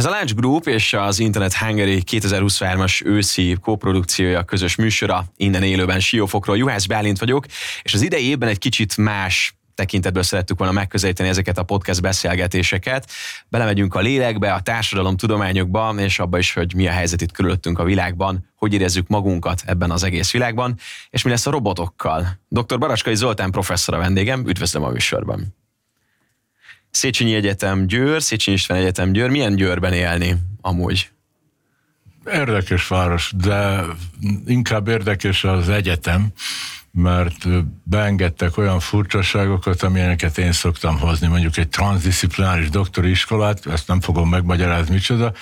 Ez a Lunch Group és az Internet Hungary 2023-as őszi koprodukciója közös műsora, innen élőben Siófokról. Juhász Bálint vagyok, és az idei évben egy kicsit más tekintetből szerettük volna megközelíteni ezeket a podcast beszélgetéseket. Belemegyünk a lélekbe, a társadalom tudományokba, és abba is, hogy mi a helyzet itt körülöttünk a világban, hogy érezzük magunkat ebben az egész világban, és mi lesz a robotokkal. Dr. Baraskai Zoltán professzor a vendégem, üdvözlöm a műsorban. Széchenyi Egyetem Győr, Széchenyi István Egyetem Győr, milyen Győrben élni amúgy? Érdekes város, de inkább érdekes az egyetem, mert beengedtek olyan furcsaságokat, amilyeneket én szoktam hozni, mondjuk egy transzdisziplináris doktori iskolát, ezt nem fogom megmagyarázni micsoda,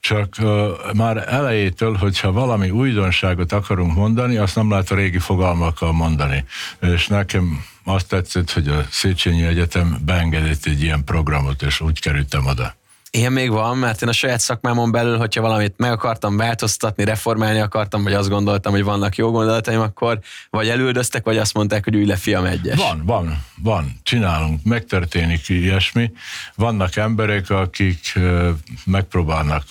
csak uh, már elejétől, hogyha valami újdonságot akarunk mondani, azt nem lehet a régi fogalmakkal mondani. És nekem azt tetszett, hogy a Széchenyi Egyetem beengedett egy ilyen programot, és úgy kerültem oda. Ilyen még van, mert én a saját szakmámon belül, hogyha valamit meg akartam változtatni, reformálni akartam, vagy azt gondoltam, hogy vannak jó gondolataim, akkor vagy elüldöztek, vagy azt mondták, hogy ülj le, fiam, egyes. Van, van, van. Csinálunk, megtörténik ilyesmi. Vannak emberek, akik megpróbálnak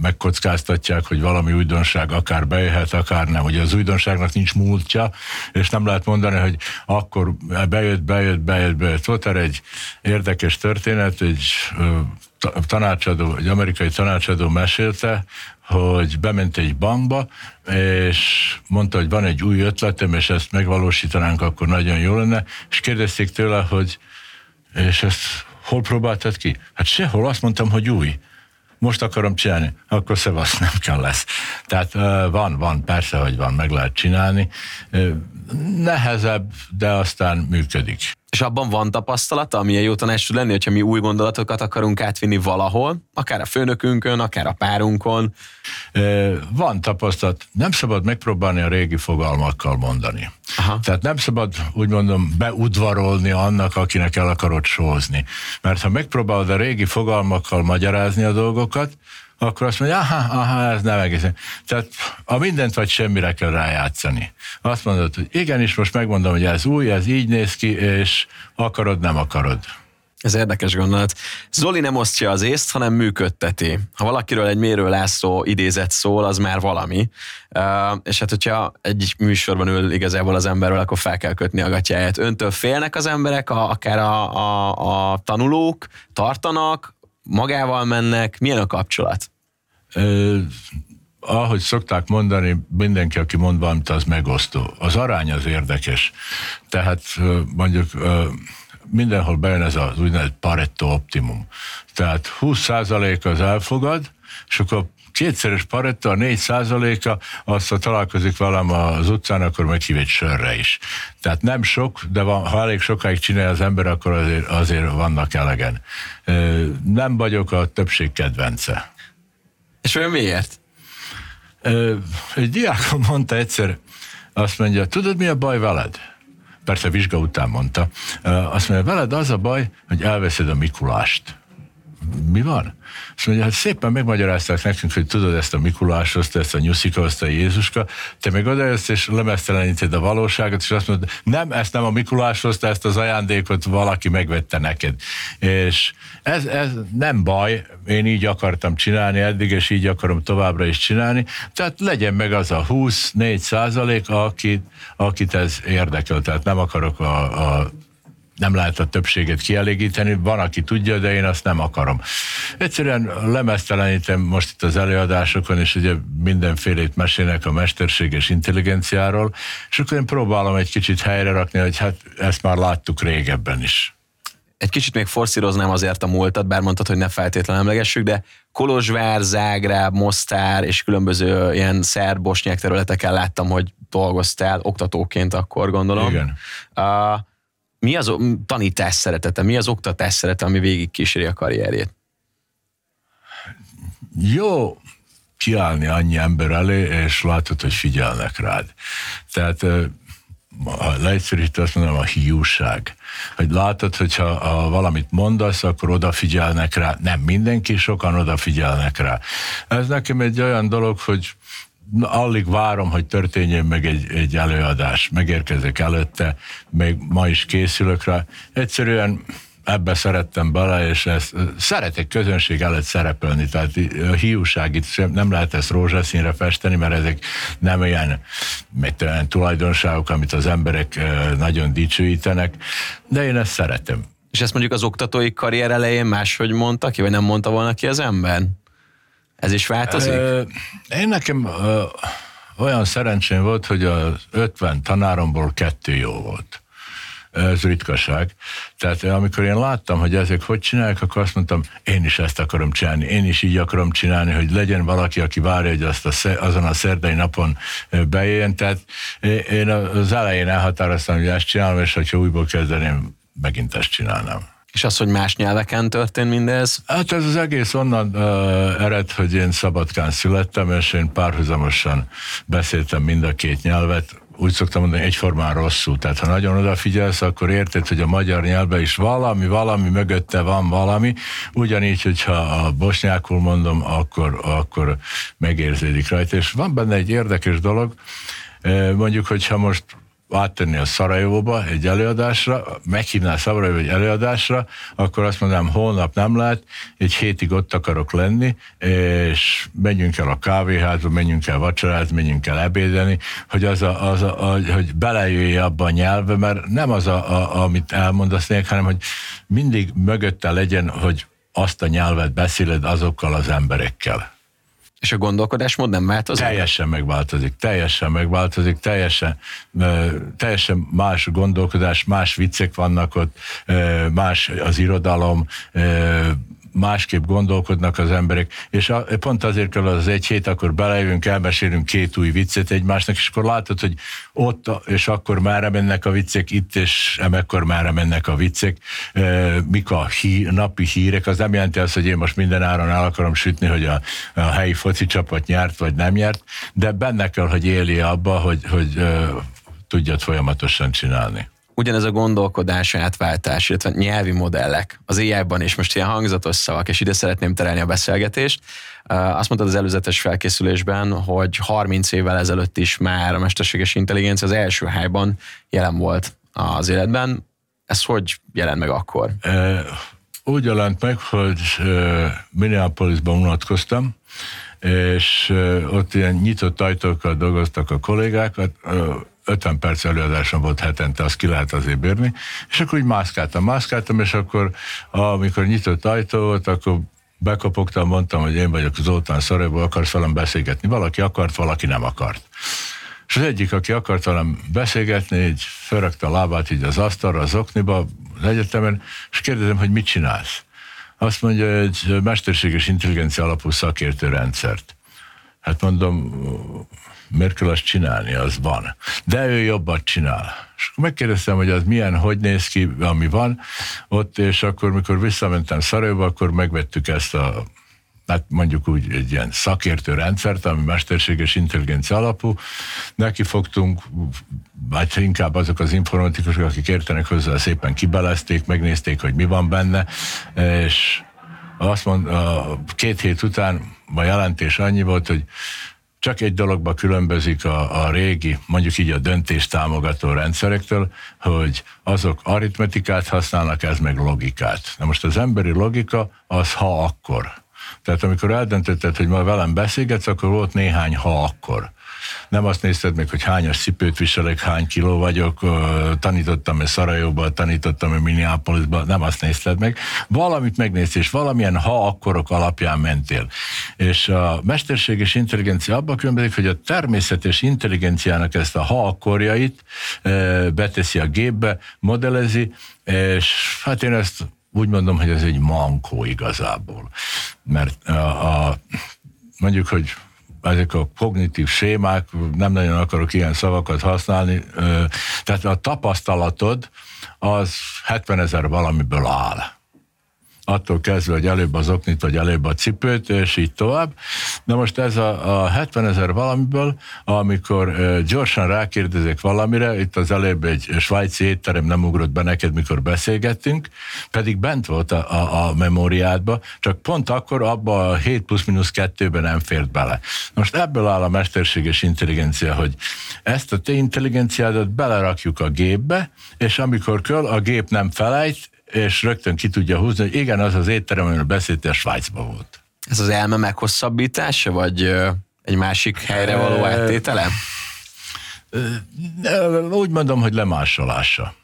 megkockáztatják, hogy valami újdonság akár bejöhet, akár nem. Ugye az újdonságnak nincs múltja, és nem lehet mondani, hogy akkor bejött, bejött, bejött, bejött. Volt egy érdekes történet, egy tanácsadó, egy amerikai tanácsadó mesélte, hogy bement egy bankba, és mondta, hogy van egy új ötletem, és ezt megvalósítanánk, akkor nagyon jó lenne, és kérdezték tőle, hogy és ezt hol próbáltad ki? Hát sehol, azt mondtam, hogy új most akarom csinálni, akkor szevasz, nem kell lesz. Tehát van, van, persze, hogy van, meg lehet csinálni. Nehezebb, de aztán működik. És abban van tapasztalata, ami jó tanács tud lenni, hogyha mi új gondolatokat akarunk átvinni valahol, akár a főnökünkön, akár a párunkon? Van tapasztalat. Nem szabad megpróbálni a régi fogalmakkal mondani. Aha. Tehát nem szabad, úgy mondom, beudvarolni annak, akinek el akarod sózni. Mert ha megpróbálod a régi fogalmakkal magyarázni a dolgokat, akkor azt mondja, aha, aha, ez nem egészen. Tehát a mindent vagy semmire kell rájátszani. Azt mondod, hogy igenis, most megmondom, hogy ez új, ez így néz ki, és akarod, nem akarod. Ez érdekes gondolat. Zoli nem osztja az észt, hanem működteti. Ha valakiről egy Mérő László idézet szól, az már valami. Uh, és hát, hogyha egy műsorban ül igazából az emberről, akkor fel kell kötni a gatyáját. Öntől félnek az emberek, a, akár a, a, a tanulók, tartanak, magával mennek, milyen a kapcsolat? Ö, ahogy szokták mondani, mindenki, aki mond valamit, az megosztó. Az arány az érdekes. Tehát mondjuk mindenhol bejön ez az úgynevezett Pareto optimum. Tehát 20% az elfogad, és akkor kétszeres Pareto, a 4 százaléka, azt ha találkozik velem az utcán, akkor meghív egy sörre is. Tehát nem sok, de van, ha elég sokáig csinálja az ember, akkor azért, azért vannak elegen. Nem vagyok a többség kedvence. És olyan miért? Egy diákom mondta egyszer, azt mondja, tudod mi a baj veled? Persze vizsga után mondta. Azt mondja, veled az a baj, hogy elveszed a Mikulást mi van? És mondja, hát szépen megmagyarázták nekünk, hogy tudod ezt a Mikulás hozta, ezt a Nyuszika hozta, a Jézuska, te meg odajössz és lemeszteleníted a valóságot, és azt mondod, nem, ezt nem a Mikulás hozta, ezt az ajándékot valaki megvette neked. És ez, ez nem baj, én így akartam csinálni eddig, és így akarom továbbra is csinálni, tehát legyen meg az a 24 százalék, akit, akit ez érdekel, tehát nem akarok a, a nem lehet a többséget kielégíteni, van, aki tudja, de én azt nem akarom. Egyszerűen lemeztelenítem most itt az előadásokon, és ugye mindenfélét mesélnek a mesterséges intelligenciáról, és akkor én próbálom egy kicsit helyre rakni, hogy hát ezt már láttuk régebben is. Egy kicsit még forszíroznám azért a múltat, bár mondtad, hogy ne feltétlenül emlegessük, de Kolozsvár, Zágráb, Mostár és különböző ilyen szerb, bosnyák területeken láttam, hogy dolgoztál oktatóként akkor gondolom. Igen. Uh, mi az tanítás szeretete, mi az oktatás szeretete, ami végig kíséri a karrierjét? Jó kiállni annyi ember elé, és látod, hogy figyelnek rád. Tehát ha leegyszerűsítve azt mondom, a hiúság. Hogy látod, hogyha ha valamit mondasz, akkor odafigyelnek rá. Nem mindenki, sokan odafigyelnek rá. Ez nekem egy olyan dolog, hogy alig várom, hogy történjen meg egy, egy előadás. Megérkezek előtte, még ma is készülök rá. Egyszerűen ebbe szerettem bele, és ezt szeretek közönség előtt szerepelni, tehát a hiúság itt nem lehet ezt rózsaszínre festeni, mert ezek nem olyan, olyan tulajdonságok, amit az emberek nagyon dicsőítenek, de én ezt szeretem. És ezt mondjuk az oktatói karrier elején máshogy mondta ki, vagy nem mondta volna ki az ember? Ez is változik? Én nekem olyan szerencsém volt, hogy az 50 tanáromból kettő jó volt ez ritkaság. Tehát amikor én láttam, hogy ezek hogy csinálják, akkor azt mondtam, én is ezt akarom csinálni, én is így akarom csinálni, hogy legyen valaki, aki várja, hogy azt a, azon a szerdai napon bejön. Tehát én az elején elhatároztam, hogy ezt csinálom, és ha újból kezdeném, megint ezt csinálnám. És az, hogy más nyelveken történt mindez? Hát ez az egész onnan uh, ered, hogy én Szabadkán születtem, és én párhuzamosan beszéltem mind a két nyelvet, úgy szoktam mondani, egyformán rosszul. Tehát ha nagyon odafigyelsz, akkor érted, hogy a magyar nyelvben is valami, valami mögötte van valami. Ugyanígy, hogyha a bosnyákul mondom, akkor, akkor megérződik rajta. És van benne egy érdekes dolog, mondjuk, hogyha most áttenni a Szarajevóba egy előadásra, meghívná Szarajevó egy előadásra, akkor azt mondanám, holnap nem lehet, egy hétig ott akarok lenni, és menjünk el a kávéházba, menjünk el vacsorázni, menjünk el ebédeni, hogy, az a, az a, a, hogy belejöjj abba a nyelvbe, mert nem az, a, a, amit elmondasz nék, hanem hogy mindig mögötte legyen, hogy azt a nyelvet beszéled azokkal az emberekkel. És a gondolkodásmód nem változik? Teljesen megváltozik, teljesen megváltozik, teljesen, teljesen más gondolkodás, más viccek vannak ott, más az irodalom, másképp gondolkodnak az emberek, és a, pont azért kell az egy hét, akkor belejövünk, elmesélünk két új viccet egymásnak, és akkor látod, hogy ott, és akkor már mennek a viccek, itt, és emekkor már mennek a viccek, e, mik a hí, napi hírek, az nem jelenti azt, hogy én most minden áron el akarom sütni, hogy a, a helyi foci csapat nyert, vagy nem nyert, de benne kell, hogy éli abba, hogy, hogy e, tudjad folyamatosan csinálni ugyanez a gondolkodás, átváltás, illetve nyelvi modellek az AI-ban, és most ilyen hangzatos szavak, és ide szeretném terelni a beszélgetést. Azt mondtad az előzetes felkészülésben, hogy 30 évvel ezelőtt is már a mesterséges intelligencia az első hájban jelen volt az életben. Ez hogy jelent meg akkor? Úgy jelent meg, hogy Minneapolisban unatkoztam, és ott ilyen nyitott ajtókkal dolgoztak a kollégákat, 50 perc előadásom volt hetente, azt ki lehet azért bírni, és akkor úgy mászkáltam, mászkáltam, és akkor amikor nyitott ajtó volt, akkor bekopogtam, mondtam, hogy én vagyok Zoltán Szarajból, akarsz velem beszélgetni. Valaki akart, valaki nem akart. És az egyik, aki akart velem beszélgetni, így fölökte a lábát így az asztalra, az okniba, az egyetemen, és kérdezem, hogy mit csinálsz. Azt mondja, egy mesterséges intelligencia alapú szakértő rendszert. Hát mondom, miért kell azt csinálni, az van. De ő jobbat csinál. És akkor megkérdeztem, hogy az milyen, hogy néz ki, ami van ott, és akkor, mikor visszamentem Szarajba, akkor megvettük ezt a hát mondjuk úgy egy ilyen szakértő rendszert, ami mesterséges intelligencia alapú. Neki fogtunk, vagy inkább azok az informatikusok, akik értenek hozzá, szépen kibelezték, megnézték, hogy mi van benne, és azt mond, két hét után a jelentés annyi volt, hogy csak egy dologba különbözik a, a régi, mondjuk így a döntés támogató rendszerektől, hogy azok aritmetikát használnak, ez meg logikát. Na most az emberi logika az ha akkor. Tehát amikor eldöntötted, hogy ma velem beszélgetsz, akkor volt néhány ha akkor nem azt nézted meg, hogy hányas cipőt viselek, hány kiló vagyok, tanítottam-e Szarajóban, tanítottam-e Minneapolisban, nem azt nézted meg. Valamit megnéztél, és valamilyen ha akkorok alapján mentél. És a mesterséges intelligencia abban különbözik, hogy a természetes intelligenciának ezt a ha akkorjait beteszi a gépbe, modellezi, és hát én ezt úgy mondom, hogy ez egy mankó igazából. Mert a, a mondjuk, hogy ezek a kognitív sémák, nem nagyon akarok ilyen szavakat használni, tehát a tapasztalatod az 70 ezer valamiből áll attól kezdve, hogy előbb az oknit, vagy előbb a cipőt, és így tovább. De most ez a, a 70 ezer valamiből, amikor gyorsan rákérdezek valamire, itt az előbb egy svájci étterem nem ugrott be neked, mikor beszélgettünk, pedig bent volt a, a, a memóriádba, csak pont akkor abba a 7 plusz minusz 2-ben nem fért bele. Most ebből áll a mesterséges intelligencia, hogy ezt a te intelligenciádat belerakjuk a gépbe, és amikor kell, a gép nem felejt, és rögtön ki tudja húzni, hogy igen, az az étterem, amiről beszéltél, Svájcban volt. Ez az elme meghosszabbítása, vagy egy másik helyre való áttétele? Úgy mondom, hogy lemásolása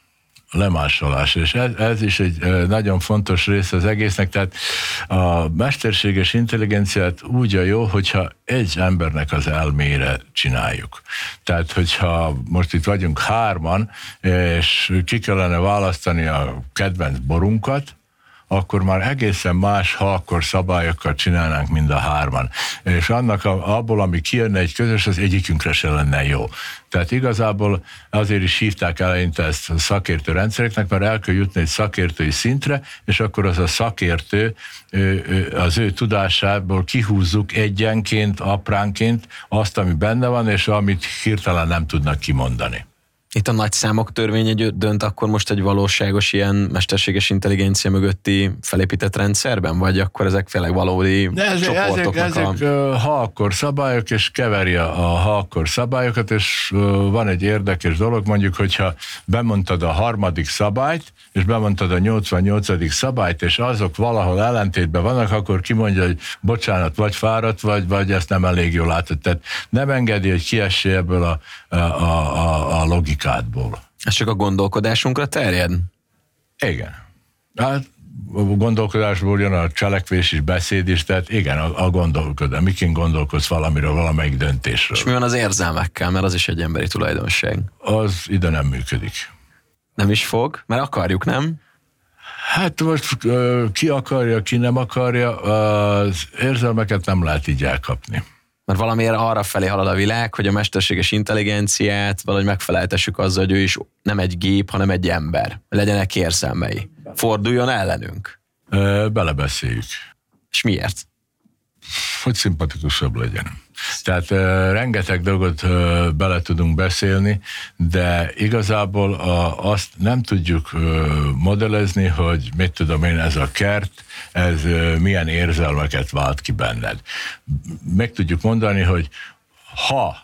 lemásolás, és ez, ez is egy nagyon fontos része az egésznek, tehát a mesterséges intelligenciát úgy a jó, hogyha egy embernek az elmére csináljuk. Tehát, hogyha most itt vagyunk hárman, és ki kellene választani a kedvenc borunkat, akkor már egészen más halkor szabályokkal csinálnánk mind a hárman. És annak a, abból, ami kijönne egy közös, az egyikünkre se lenne jó. Tehát igazából azért is hívták eleinte ezt a szakértő rendszereknek, mert el kell jutni egy szakértői szintre, és akkor az a szakértő az ő tudásából kihúzzuk egyenként, apránként azt, ami benne van, és amit hirtelen nem tudnak kimondani itt a nagy számok törvénye dönt akkor most egy valóságos ilyen mesterséges intelligencia mögötti felépített rendszerben, vagy akkor ezek tényleg valódi De ez, ezek, ezek a... halkor szabályok, és keveri a halkor szabályokat, és van egy érdekes dolog, mondjuk, hogyha bemondtad a harmadik szabályt, és bemondtad a 88. szabályt, és azok valahol ellentétben vannak, akkor kimondja, hogy bocsánat, vagy fáradt, vagy, vagy ezt nem elég jól látod. Tehát nem engedi, hogy kiessél ebből a, a, a, a logikádból. Ez csak a gondolkodásunkra terjed? Igen. Hát a gondolkodásból jön a cselekvés és beszéd is, tehát igen, a, a gondolkodás. Miként gondolkodsz valamiről, valamelyik döntésről. És mi van az érzelmekkel, mert az is egy emberi tulajdonság? Az ide nem működik. Nem is fog, mert akarjuk, nem? Hát most ki akarja, ki nem akarja, az érzelmeket nem lehet így elkapni. Mert valamiért arra felé halad a világ, hogy a mesterséges intelligenciát valahogy megfeleltessük azzal, hogy ő is nem egy gép, hanem egy ember. Legyenek érzelmei. Forduljon ellenünk. Belebeszéljük. És miért? Hogy szimpatikusabb legyen. Tehát rengeteg dolgot bele tudunk beszélni, de igazából azt nem tudjuk modellezni, hogy mit tudom én, ez a kert, ez milyen érzelmeket vált ki benned. Meg tudjuk mondani, hogy ha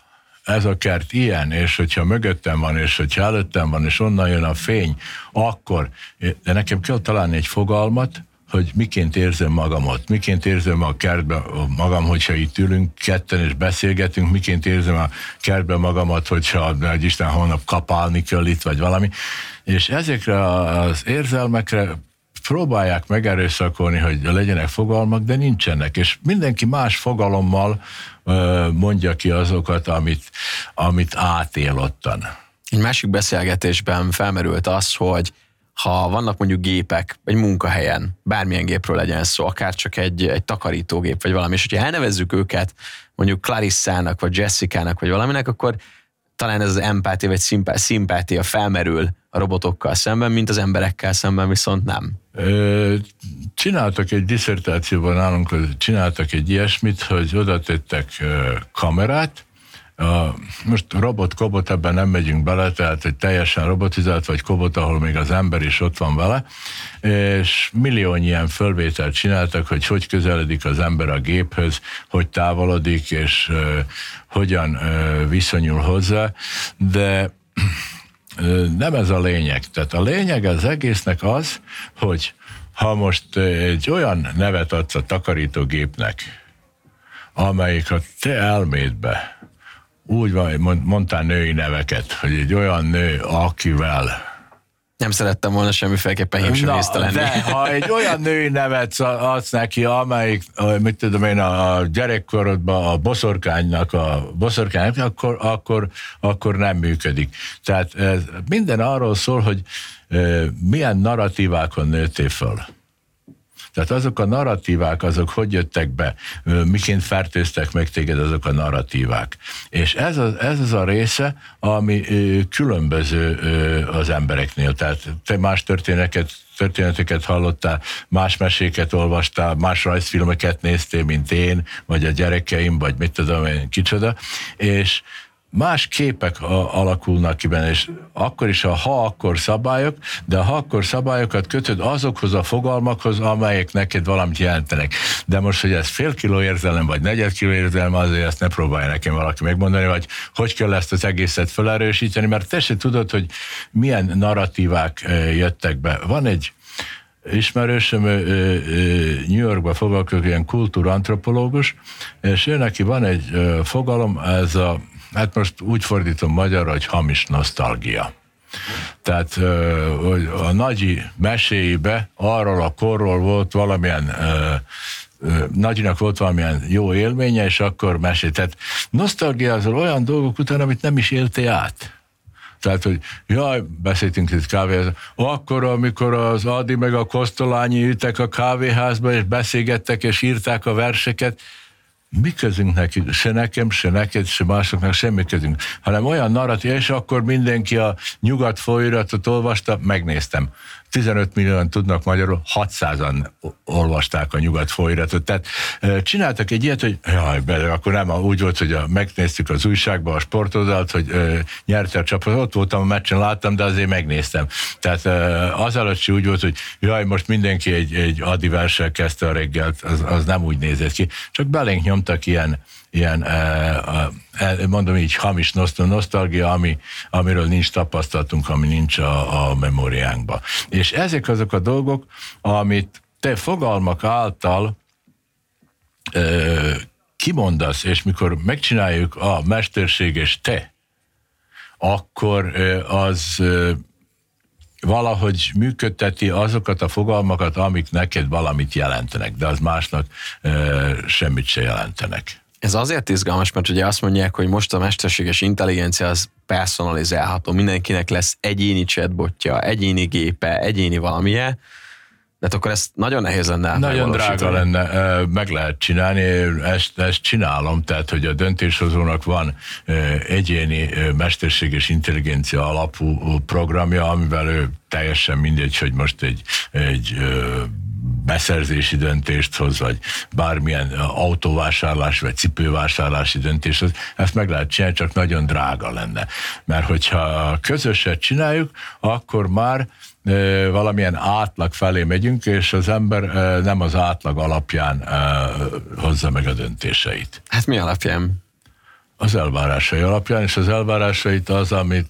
ez a kert ilyen, és hogyha mögöttem van, és hogyha előttem van, és onnan jön a fény, akkor, de nekem kell találni egy fogalmat, hogy miként érzem magamat, miként érzem a kertben magam, hogyha itt ülünk ketten és beszélgetünk, miként érzem a kertben magamat, hogyha egy Isten holnap kapálni kell itt, vagy valami. És ezekre az érzelmekre próbálják megerőszakolni, hogy legyenek fogalmak, de nincsenek, és mindenki más fogalommal mondja ki azokat, amit, amit átél ottan. Egy másik beszélgetésben felmerült az, hogy ha vannak mondjuk gépek egy munkahelyen, bármilyen gépről legyen szó, akár csak egy, egy takarítógép vagy valami, és hogyha elnevezzük őket mondjuk Clarissának, vagy Jessica-nak, vagy valaminek, akkor talán ez az empátia vagy szimpátia felmerül a robotokkal szemben, mint az emberekkel szemben viszont nem. Csináltak egy diszertációban nálunk, csináltak egy ilyesmit, hogy oda tettek kamerát, a, most robot, kobot, ebben nem megyünk bele, tehát egy teljesen robotizált, vagy kobot, ahol még az ember is ott van vele, és milliónyi ilyen fölvételt csináltak, hogy hogy közeledik az ember a géphöz, hogy távolodik, és uh, hogyan uh, viszonyul hozzá, de nem ez a lényeg. Tehát a lényeg az egésznek az, hogy ha most egy olyan nevet adsz a takarítógépnek, amelyik a te elmédbe úgy van, mondtál női neveket, hogy egy olyan nő, akivel nem szerettem volna semmiféleképpen hímsövészte lenni. De ha egy olyan női nevet adsz neki, amelyik, mit tudom én, a gyerekkorodban a boszorkánynak, a boszorkánynak, akkor, akkor, akkor nem működik. Tehát ez minden arról szól, hogy milyen narratívákon nőttél föl. Tehát azok a narratívák, azok hogy jöttek be, miként fertőztek meg téged azok a narratívák. És ez az, ez az a része, ami különböző az embereknél. Tehát te más történeteket történeteket hallottál, más meséket olvastál, más rajzfilmeket néztél, mint én, vagy a gyerekeim, vagy mit tudom én, kicsoda, és más képek alakulnak ki benne, és akkor is a ha-akkor szabályok, de a ha-akkor szabályokat kötöd azokhoz a fogalmakhoz, amelyek neked valamit jelentenek. De most, hogy ez fél kiló érzelem, vagy negyed kiló érzelem, azért ezt ne próbálja nekem valaki megmondani, vagy hogy kell ezt az egészet felerősíteni, mert te se tudod, hogy milyen narratívák jöttek be. Van egy ismerősöm New Yorkba foglalkozik, ilyen kultúrantropológus, és ő neki van egy fogalom, ez a hát most úgy fordítom magyarra, hogy hamis nosztalgia. Tehát hogy a nagyi meséibe arról a korról volt valamilyen Nagyinak volt valamilyen jó élménye, és akkor mesélt. Tehát nosztalgia az olyan dolgok után, amit nem is éltél át. Tehát, hogy jaj, beszéltünk itt kávé, akkor, amikor az Adi meg a Kosztolányi ültek a kávéházba, és beszélgettek, és írták a verseket, mi közünk neki, se nekem, se neked, se másoknak semmi közünk, hanem olyan narratív, és akkor mindenki a nyugat folyóiratot olvasta, megnéztem. 15 millióan tudnak magyarul, 600-an olvasták a nyugat folyóiratot. Tehát csináltak egy ilyet, hogy jaj, be, akkor nem, úgy volt, hogy a, megnéztük az újságban a sportoldalt, hogy ö, nyerte a csapat, ott voltam a meccsen, láttam, de azért megnéztem. Tehát ö, az alatt úgy volt, hogy jaj, most mindenki egy, egy adiverssel kezdte a reggelt, az, az nem úgy nézett ki. Csak belénk nyomtak ilyen ilyen, mondom így, hamis nosztalgia, ami, amiről nincs tapasztalatunk, ami nincs a, a memóriánkban. És ezek azok a dolgok, amit te fogalmak által kimondasz, és mikor megcsináljuk a mesterséges te, akkor az valahogy működteti azokat a fogalmakat, amik neked valamit jelentenek, de az másnak semmit se jelentenek. Ez azért izgalmas, mert ugye azt mondják, hogy most a mesterséges intelligencia az personalizálható, mindenkinek lesz egyéni chatbotja, egyéni gépe, egyéni valamilyen, de hát akkor ezt nagyon nehéz lenne Nagyon drága lenne, meg lehet csinálni, ezt, ezt csinálom, tehát hogy a döntéshozónak van egyéni mesterséges intelligencia alapú programja, amivel ő teljesen mindegy, hogy most egy, egy beszerzési döntést hoz, vagy bármilyen autóvásárlás, vagy cipővásárlási döntést hoz, ezt meg lehet csinálni, csak nagyon drága lenne. Mert hogyha közöset csináljuk, akkor már valamilyen átlag felé megyünk, és az ember nem az átlag alapján hozza meg a döntéseit. Hát mi alapján? Az elvárásai alapján, és az elvárásait az, amit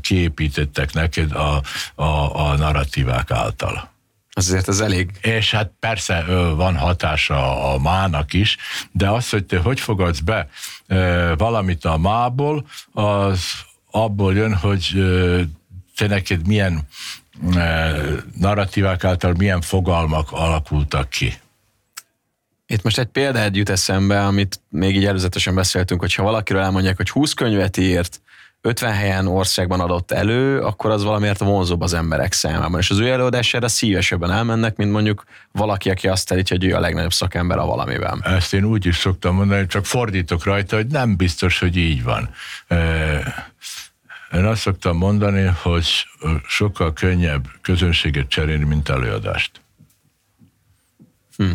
kiépítettek neked a, a, a narratívák által. Azért ez elég. És hát persze van hatása a mának is, de az, hogy te hogy fogadsz be valamit a mából, az abból jön, hogy te neked milyen narratívák által milyen fogalmak alakultak ki. Itt most egy példát jut eszembe, amit még így előzetesen beszéltünk, hogyha valakiről elmondják, hogy 20 könyvet írt, 50 helyen országban adott elő, akkor az valamiért vonzóbb az emberek számában. És az ő előadására szívesebben elmennek, mint mondjuk valaki, aki azt állítja, hogy ő a legnagyobb szakember a valamiben. Ezt én úgy is szoktam mondani, csak fordítok rajta, hogy nem biztos, hogy így van. Én azt szoktam mondani, hogy sokkal könnyebb közönséget cserélni, mint előadást. Hm.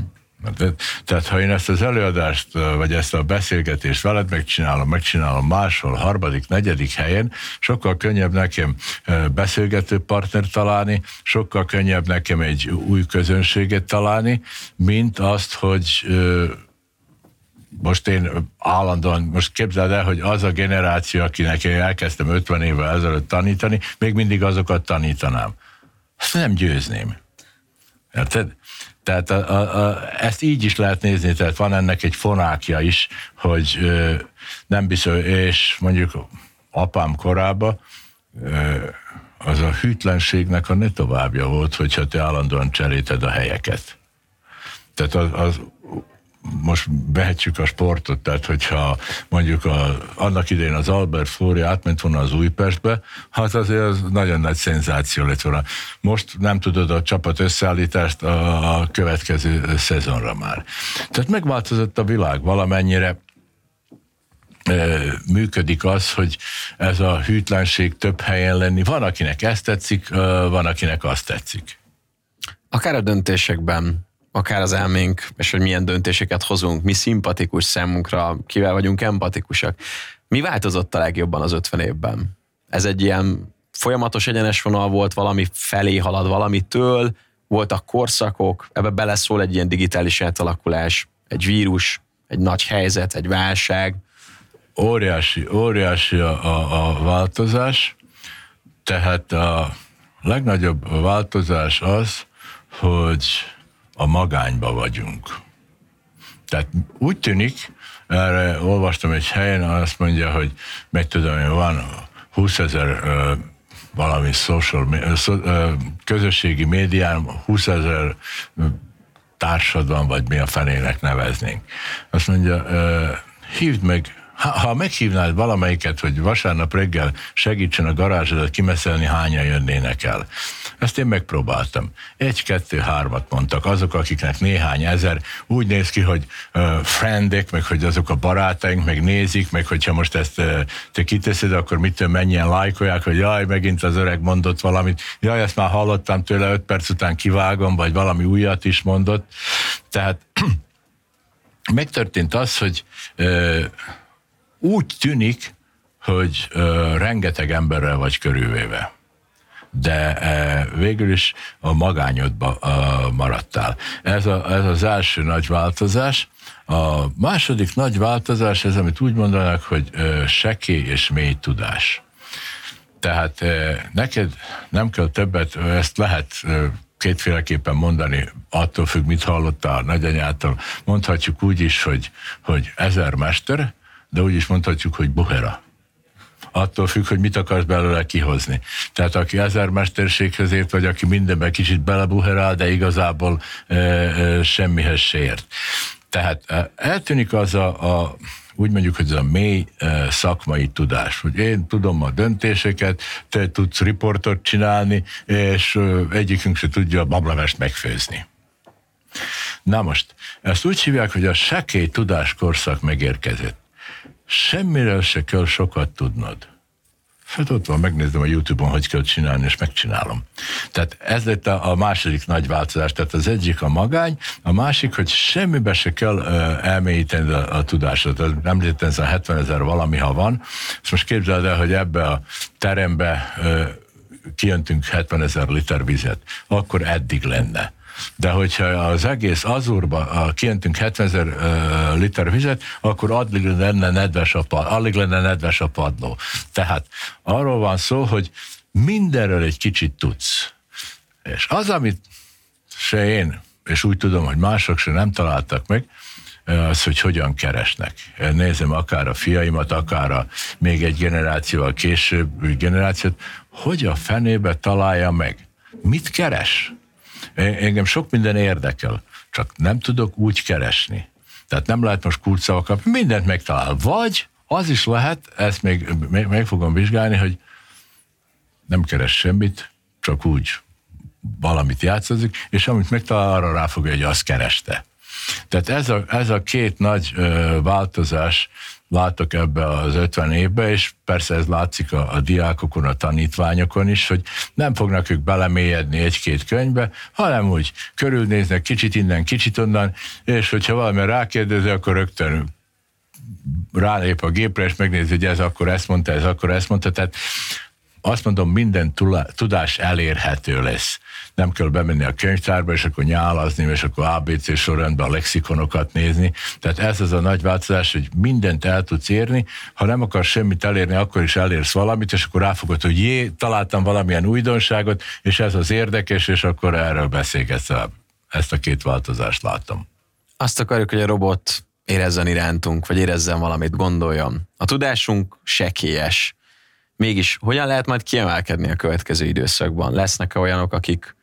Tehát ha én ezt az előadást, vagy ezt a beszélgetést veled megcsinálom, megcsinálom máshol, harmadik, negyedik helyen, sokkal könnyebb nekem beszélgető partner találni, sokkal könnyebb nekem egy új közönséget találni, mint azt, hogy most én állandóan, most képzeld el, hogy az a generáció, akinek én elkezdtem 50 évvel ezelőtt tanítani, még mindig azokat tanítanám. Ezt nem győzném. Érted? Tehát a, a, a, ezt így is lehet nézni, tehát van ennek egy fonákja is, hogy ö, nem biztos, és mondjuk apám korában ö, az a hűtlenségnek a ne továbbja volt, hogyha te állandóan cseréted a helyeket. Tehát az, az most behetjük a sportot, tehát hogyha mondjuk a, annak idején az Albert Flóri átment volna az Újpestbe, hát azért az nagyon nagy szenzáció lett volna. Most nem tudod a csapat összeállítást a, a következő szezonra már. Tehát megváltozott a világ valamennyire, működik az, hogy ez a hűtlenség több helyen lenni. Van, akinek ezt tetszik, van, akinek azt tetszik. Akár a döntésekben akár az elménk, és hogy milyen döntéseket hozunk, mi szimpatikus számunkra, kivel vagyunk empatikusak. Mi változott a legjobban az 50 évben? Ez egy ilyen folyamatos egyenes vonal volt, valami felé halad valamitől, voltak korszakok, ebbe beleszól egy ilyen digitális átalakulás, egy vírus, egy nagy helyzet, egy válság. Óriási, óriási a, a, a változás, tehát a legnagyobb változás az, hogy a magányba vagyunk. Tehát úgy tűnik, erre olvastam egy helyen, azt mondja, hogy meg tudom, hogy van 20 ezer valami social, közösségi médián 20 ezer társadalom, vagy mi a fenének neveznénk. Azt mondja, hívd meg ha, ha meghívnád valamelyiket, hogy vasárnap reggel segítsen a garázsodat kimeszelni, hányan jönnének el. Ezt én megpróbáltam. Egy, kettő, hármat mondtak. Azok, akiknek néhány ezer, úgy néz ki, hogy uh, friendek, meg hogy azok a barátaink, meg nézik, meg hogyha most ezt uh, te kiteszed, akkor mitől mennyien lájkolják, hogy jaj, megint az öreg mondott valamit, jaj, ezt már hallottam tőle, öt perc után kivágom, vagy valami újat is mondott. Tehát megtörtént az, hogy uh, úgy tűnik, hogy ö, rengeteg emberrel vagy körülvéve de e, végül is a magányodba a, maradtál. Ez, a, ez az első nagy változás. A második nagy változás, ez amit úgy mondanak, hogy e, sekély és mély tudás. Tehát neked nem kell többet, ezt lehet kétféleképpen mondani, attól függ, mit hallottál a nagyanyától. Mondhatjuk úgy is, hogy, hogy ezer mester, de úgy is mondhatjuk, hogy buhera. Attól függ, hogy mit akarsz belőle kihozni. Tehát aki ezer mesterséghez ért, vagy aki mindenben kicsit belebuherál, de igazából e, e, semmihez se ért. Tehát e, eltűnik az a, a úgy mondjuk, hogy ez a mély szakmai tudás, hogy én tudom a döntéseket, te tudsz riportot csinálni, és egyikünk se tudja a bablevest megfőzni. Na most, ezt úgy hívják, hogy a sekély tudáskorszak megérkezett semmiről se kell sokat tudnod. Hát ott van, megnézem a YouTube-on, hogy kell csinálni, és megcsinálom. Tehát ez lett a, a második nagy változás. Tehát az egyik a magány, a másik, hogy semmibe se kell uh, elmélyíteni a, a tudásot. Említettem, ez a 70 ezer valami, ha van. Ezt most képzeld el, hogy ebbe a terembe uh, kijöntünk 70 ezer liter vizet, akkor eddig lenne de hogyha az egész azurba kientünk 70 ezer liter vizet, akkor addig lenne nedves a, pad, alig lenne nedves a padló. Tehát arról van szó, hogy mindenről egy kicsit tudsz. És az, amit se én, és úgy tudom, hogy mások se nem találtak meg, az, hogy hogyan keresnek. Nézem akár a fiaimat, akár a még egy generációval később generációt, hogy a fenébe találja meg. Mit keres? Engem sok minden érdekel, csak nem tudok úgy keresni. Tehát nem lehet most kulcsszavakat, mindent megtalál. Vagy az is lehet, ezt még meg fogom vizsgálni, hogy nem keres semmit, csak úgy valamit játszik, és amit megtalál, arra ráfogja, hogy azt kereste. Tehát ez a, ez a két nagy ö, változás látok ebbe az 50 évbe, és persze ez látszik a, a diákokon, a tanítványokon is, hogy nem fognak ők belemélyedni egy-két könyvbe, hanem úgy körülnéznek kicsit innen, kicsit onnan, és hogyha valami rákérdezi, akkor rögtön rálép a gépre, és megnézi, hogy ez akkor ezt mondta, ez akkor ezt mondta, tehát azt mondom, minden tudás elérhető lesz. Nem kell bemenni a könyvtárba, és akkor nyálazni, és akkor ABC sorrendben a lexikonokat nézni. Tehát ez az a nagy változás, hogy mindent el tudsz érni. Ha nem akarsz semmit elérni, akkor is elérsz valamit, és akkor ráfogod, hogy jé, találtam valamilyen újdonságot, és ez az érdekes, és akkor erről beszélgetsz. Ezt a két változást látom. Azt akarjuk, hogy a robot érezzen irántunk, vagy érezzen valamit, gondoljon. A tudásunk sekélyes mégis hogyan lehet majd kiemelkedni a következő időszakban? Lesznek-e olyanok, akik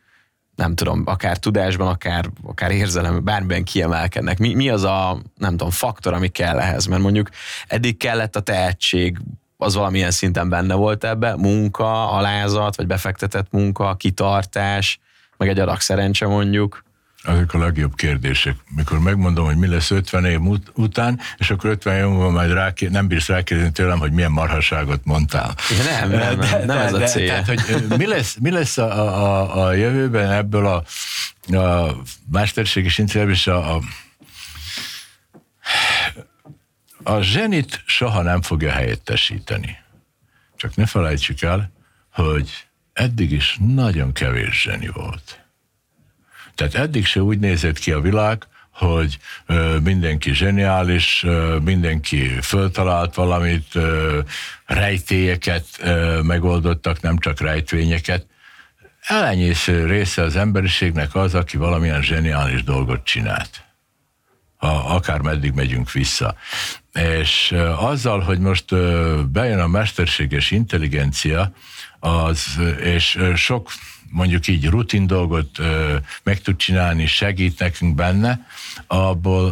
nem tudom, akár tudásban, akár, akár érzelem, bármiben kiemelkednek. Mi, mi az a, nem tudom, faktor, ami kell ehhez? Mert mondjuk eddig kellett a tehetség, az valamilyen szinten benne volt ebbe, munka, alázat, vagy befektetett munka, kitartás, meg egy adag szerencse mondjuk azok a legjobb kérdések. Mikor megmondom, hogy mi lesz 50 év után, és akkor 50 év múlva majd rákér, nem bírsz rákérdezni tőlem, hogy milyen marhaságot mondtál. Nem, nem, nem, de, nem ez a cél. Tehát, hogy mi lesz, mi lesz a, a, a jövőben ebből a, a mesterséges intelligencia a, a a zsenit soha nem fogja helyettesíteni. Csak ne felejtsük el, hogy eddig is nagyon kevés zseni volt. Tehát eddig se úgy nézett ki a világ, hogy mindenki zseniális, mindenki föltalált valamit, ö, rejtélyeket megoldottak, nem csak rejtvényeket. Elenyésző része az emberiségnek az, aki valamilyen zseniális dolgot csinált. Ha akár meddig megyünk vissza. És azzal, hogy most bejön a mesterséges intelligencia, az, és sok mondjuk így rutin dolgot meg tud csinálni, segít nekünk benne, abból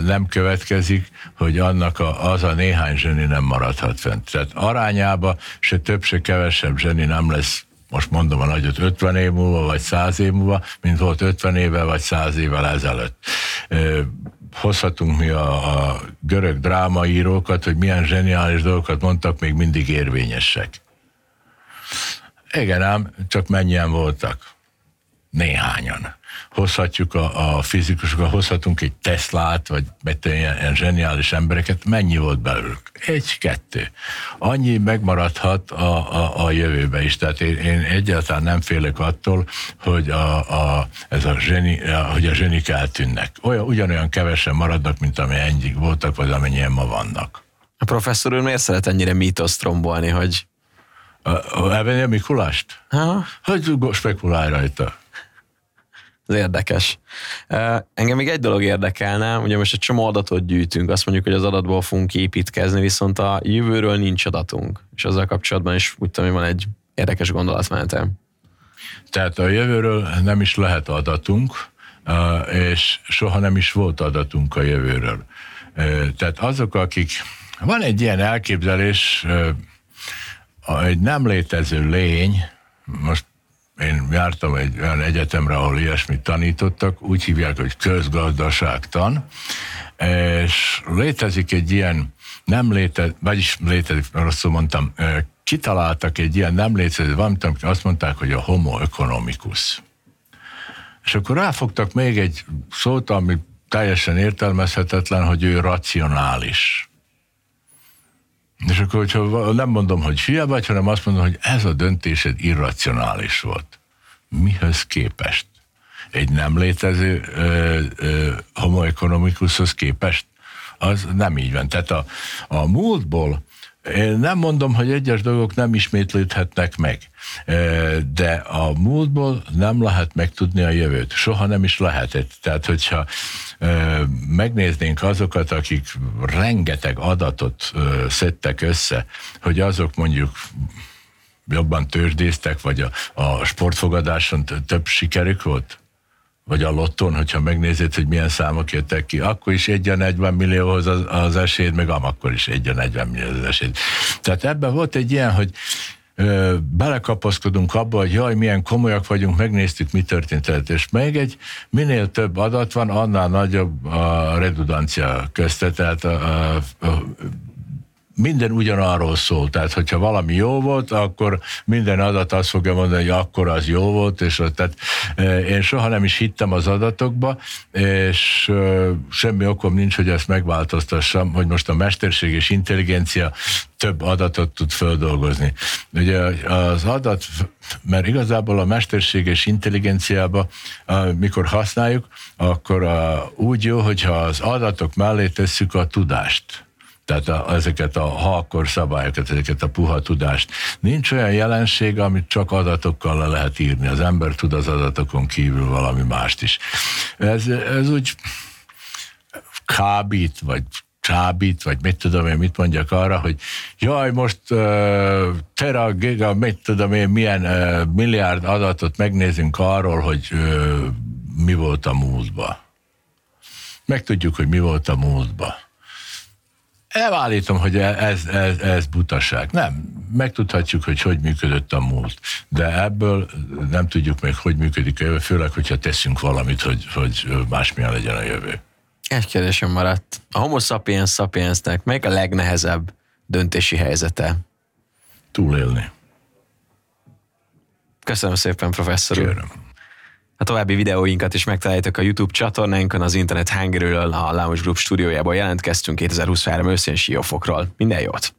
nem következik, hogy annak a, az a néhány zseni nem maradhat fent. Tehát arányába se több, se kevesebb zseni nem lesz most mondom a nagyot 50 év múlva, vagy 100 év múlva, mint volt 50 évvel, vagy 100 évvel ezelőtt. Hozhatunk mi a, a görög drámaírókat, hogy milyen zseniális dolgokat mondtak, még mindig érvényesek. Igen ám, csak mennyien voltak? Néhányan. Hozhatjuk a, a fizikusokat, hozhatunk egy Teslát, vagy ilyen, ilyen zseniális embereket, mennyi volt belőlük? Egy-kettő. Annyi megmaradhat a, a, a jövőbe is. Tehát én, én egyáltalán nem félek attól, hogy a, a, ez a zseni, hogy a zsenik eltűnnek. Olyan, ugyanolyan kevesen maradnak, mint amennyi voltak, vagy amennyien ma vannak. A professzor úr miért szeret ennyire mítoszt rombolni, hogy Elvenni a Mikulást? Ha? Hogy spekulálj rajta. Ez érdekes. Engem még egy dolog érdekelne, ugye most egy csomó adatot gyűjtünk, azt mondjuk, hogy az adatból fogunk építkezni, viszont a jövőről nincs adatunk, és azzal kapcsolatban is úgy tudom, hogy van egy érdekes gondolatmenetem. Tehát a jövőről nem is lehet adatunk, és soha nem is volt adatunk a jövőről. Tehát azok, akik... Van egy ilyen elképzelés, egy nem létező lény, most én jártam egy olyan egyetemre, ahol ilyesmit tanítottak, úgy hívják, hogy közgazdaságtan, és létezik egy ilyen nem létezik, vagyis létezik, rosszul mondtam, kitaláltak egy ilyen nem létező valamit, amit azt mondták, hogy a homo economicus. És akkor ráfogtak még egy szót, ami teljesen értelmezhetetlen, hogy ő racionális. És akkor, hogyha nem mondom, hogy hülye vagy, hanem azt mondom, hogy ez a döntésed irracionális volt. Mihez képest? Egy nem létező ö, ö, homo economicushoz képest? Az nem így van. Tehát a, a múltból én nem mondom, hogy egyes dolgok nem ismétlődhetnek meg, de a múltból nem lehet megtudni a jövőt. Soha nem is lehetett. Tehát, hogyha megnéznénk azokat, akik rengeteg adatot szedtek össze, hogy azok mondjuk jobban tőzsdéztek, vagy a, a sportfogadáson több sikerük volt? Vagy a lotton, hogyha megnézed, hogy milyen számok jöttek ki, akkor is egy a 40 millióhoz az, az esélyed, meg akkor is egy a 40 millióhoz az esélyed. Tehát ebben volt egy ilyen, hogy ö, belekapaszkodunk abba, hogy jaj, milyen komolyak vagyunk, megnéztük, mi történt. És még egy, minél több adat van, annál nagyobb a redundancia közte, tehát a, a, a minden ugyanarról szól. Tehát, hogyha valami jó volt, akkor minden adat azt fogja mondani, hogy akkor az jó volt, és tehát én soha nem is hittem az adatokba, és semmi okom nincs, hogy ezt megváltoztassam, hogy most a mesterség és intelligencia több adatot tud földolgozni. Ugye az adat, mert igazából a mesterség és intelligenciába, mikor használjuk, akkor úgy jó, hogyha az adatok mellé tesszük a tudást tehát a, ezeket a halkor szabályokat, ezeket a puha tudást. Nincs olyan jelenség, amit csak adatokkal le lehet írni. Az ember tud az adatokon kívül valami mást is. Ez, ez úgy kábít, vagy csábít, vagy mit tudom én, mit mondjak arra, hogy jaj, most uh, tera, giga, mit tudom én, milyen uh, milliárd adatot megnézünk arról, hogy uh, mi volt a múltba. Megtudjuk, hogy mi volt a múltba Elvállítom, hogy ez, ez, ez butaság. Nem, megtudhatjuk, hogy hogy működött a múlt, de ebből nem tudjuk meg, hogy működik a jövő, főleg, hogyha teszünk valamit, hogy, hogy másmilyen legyen a jövő. Egy kérdésem maradt. A homo sapiens sapiensnek melyik a legnehezebb döntési helyzete? Túlélni. Köszönöm szépen, professzor úr. A további videóinkat is megtaláljátok a YouTube csatornánkon, az Internet Hungary-ről, a Lounge Group stúdiójából jelentkeztünk 2023 őszén siófokról. Minden jót!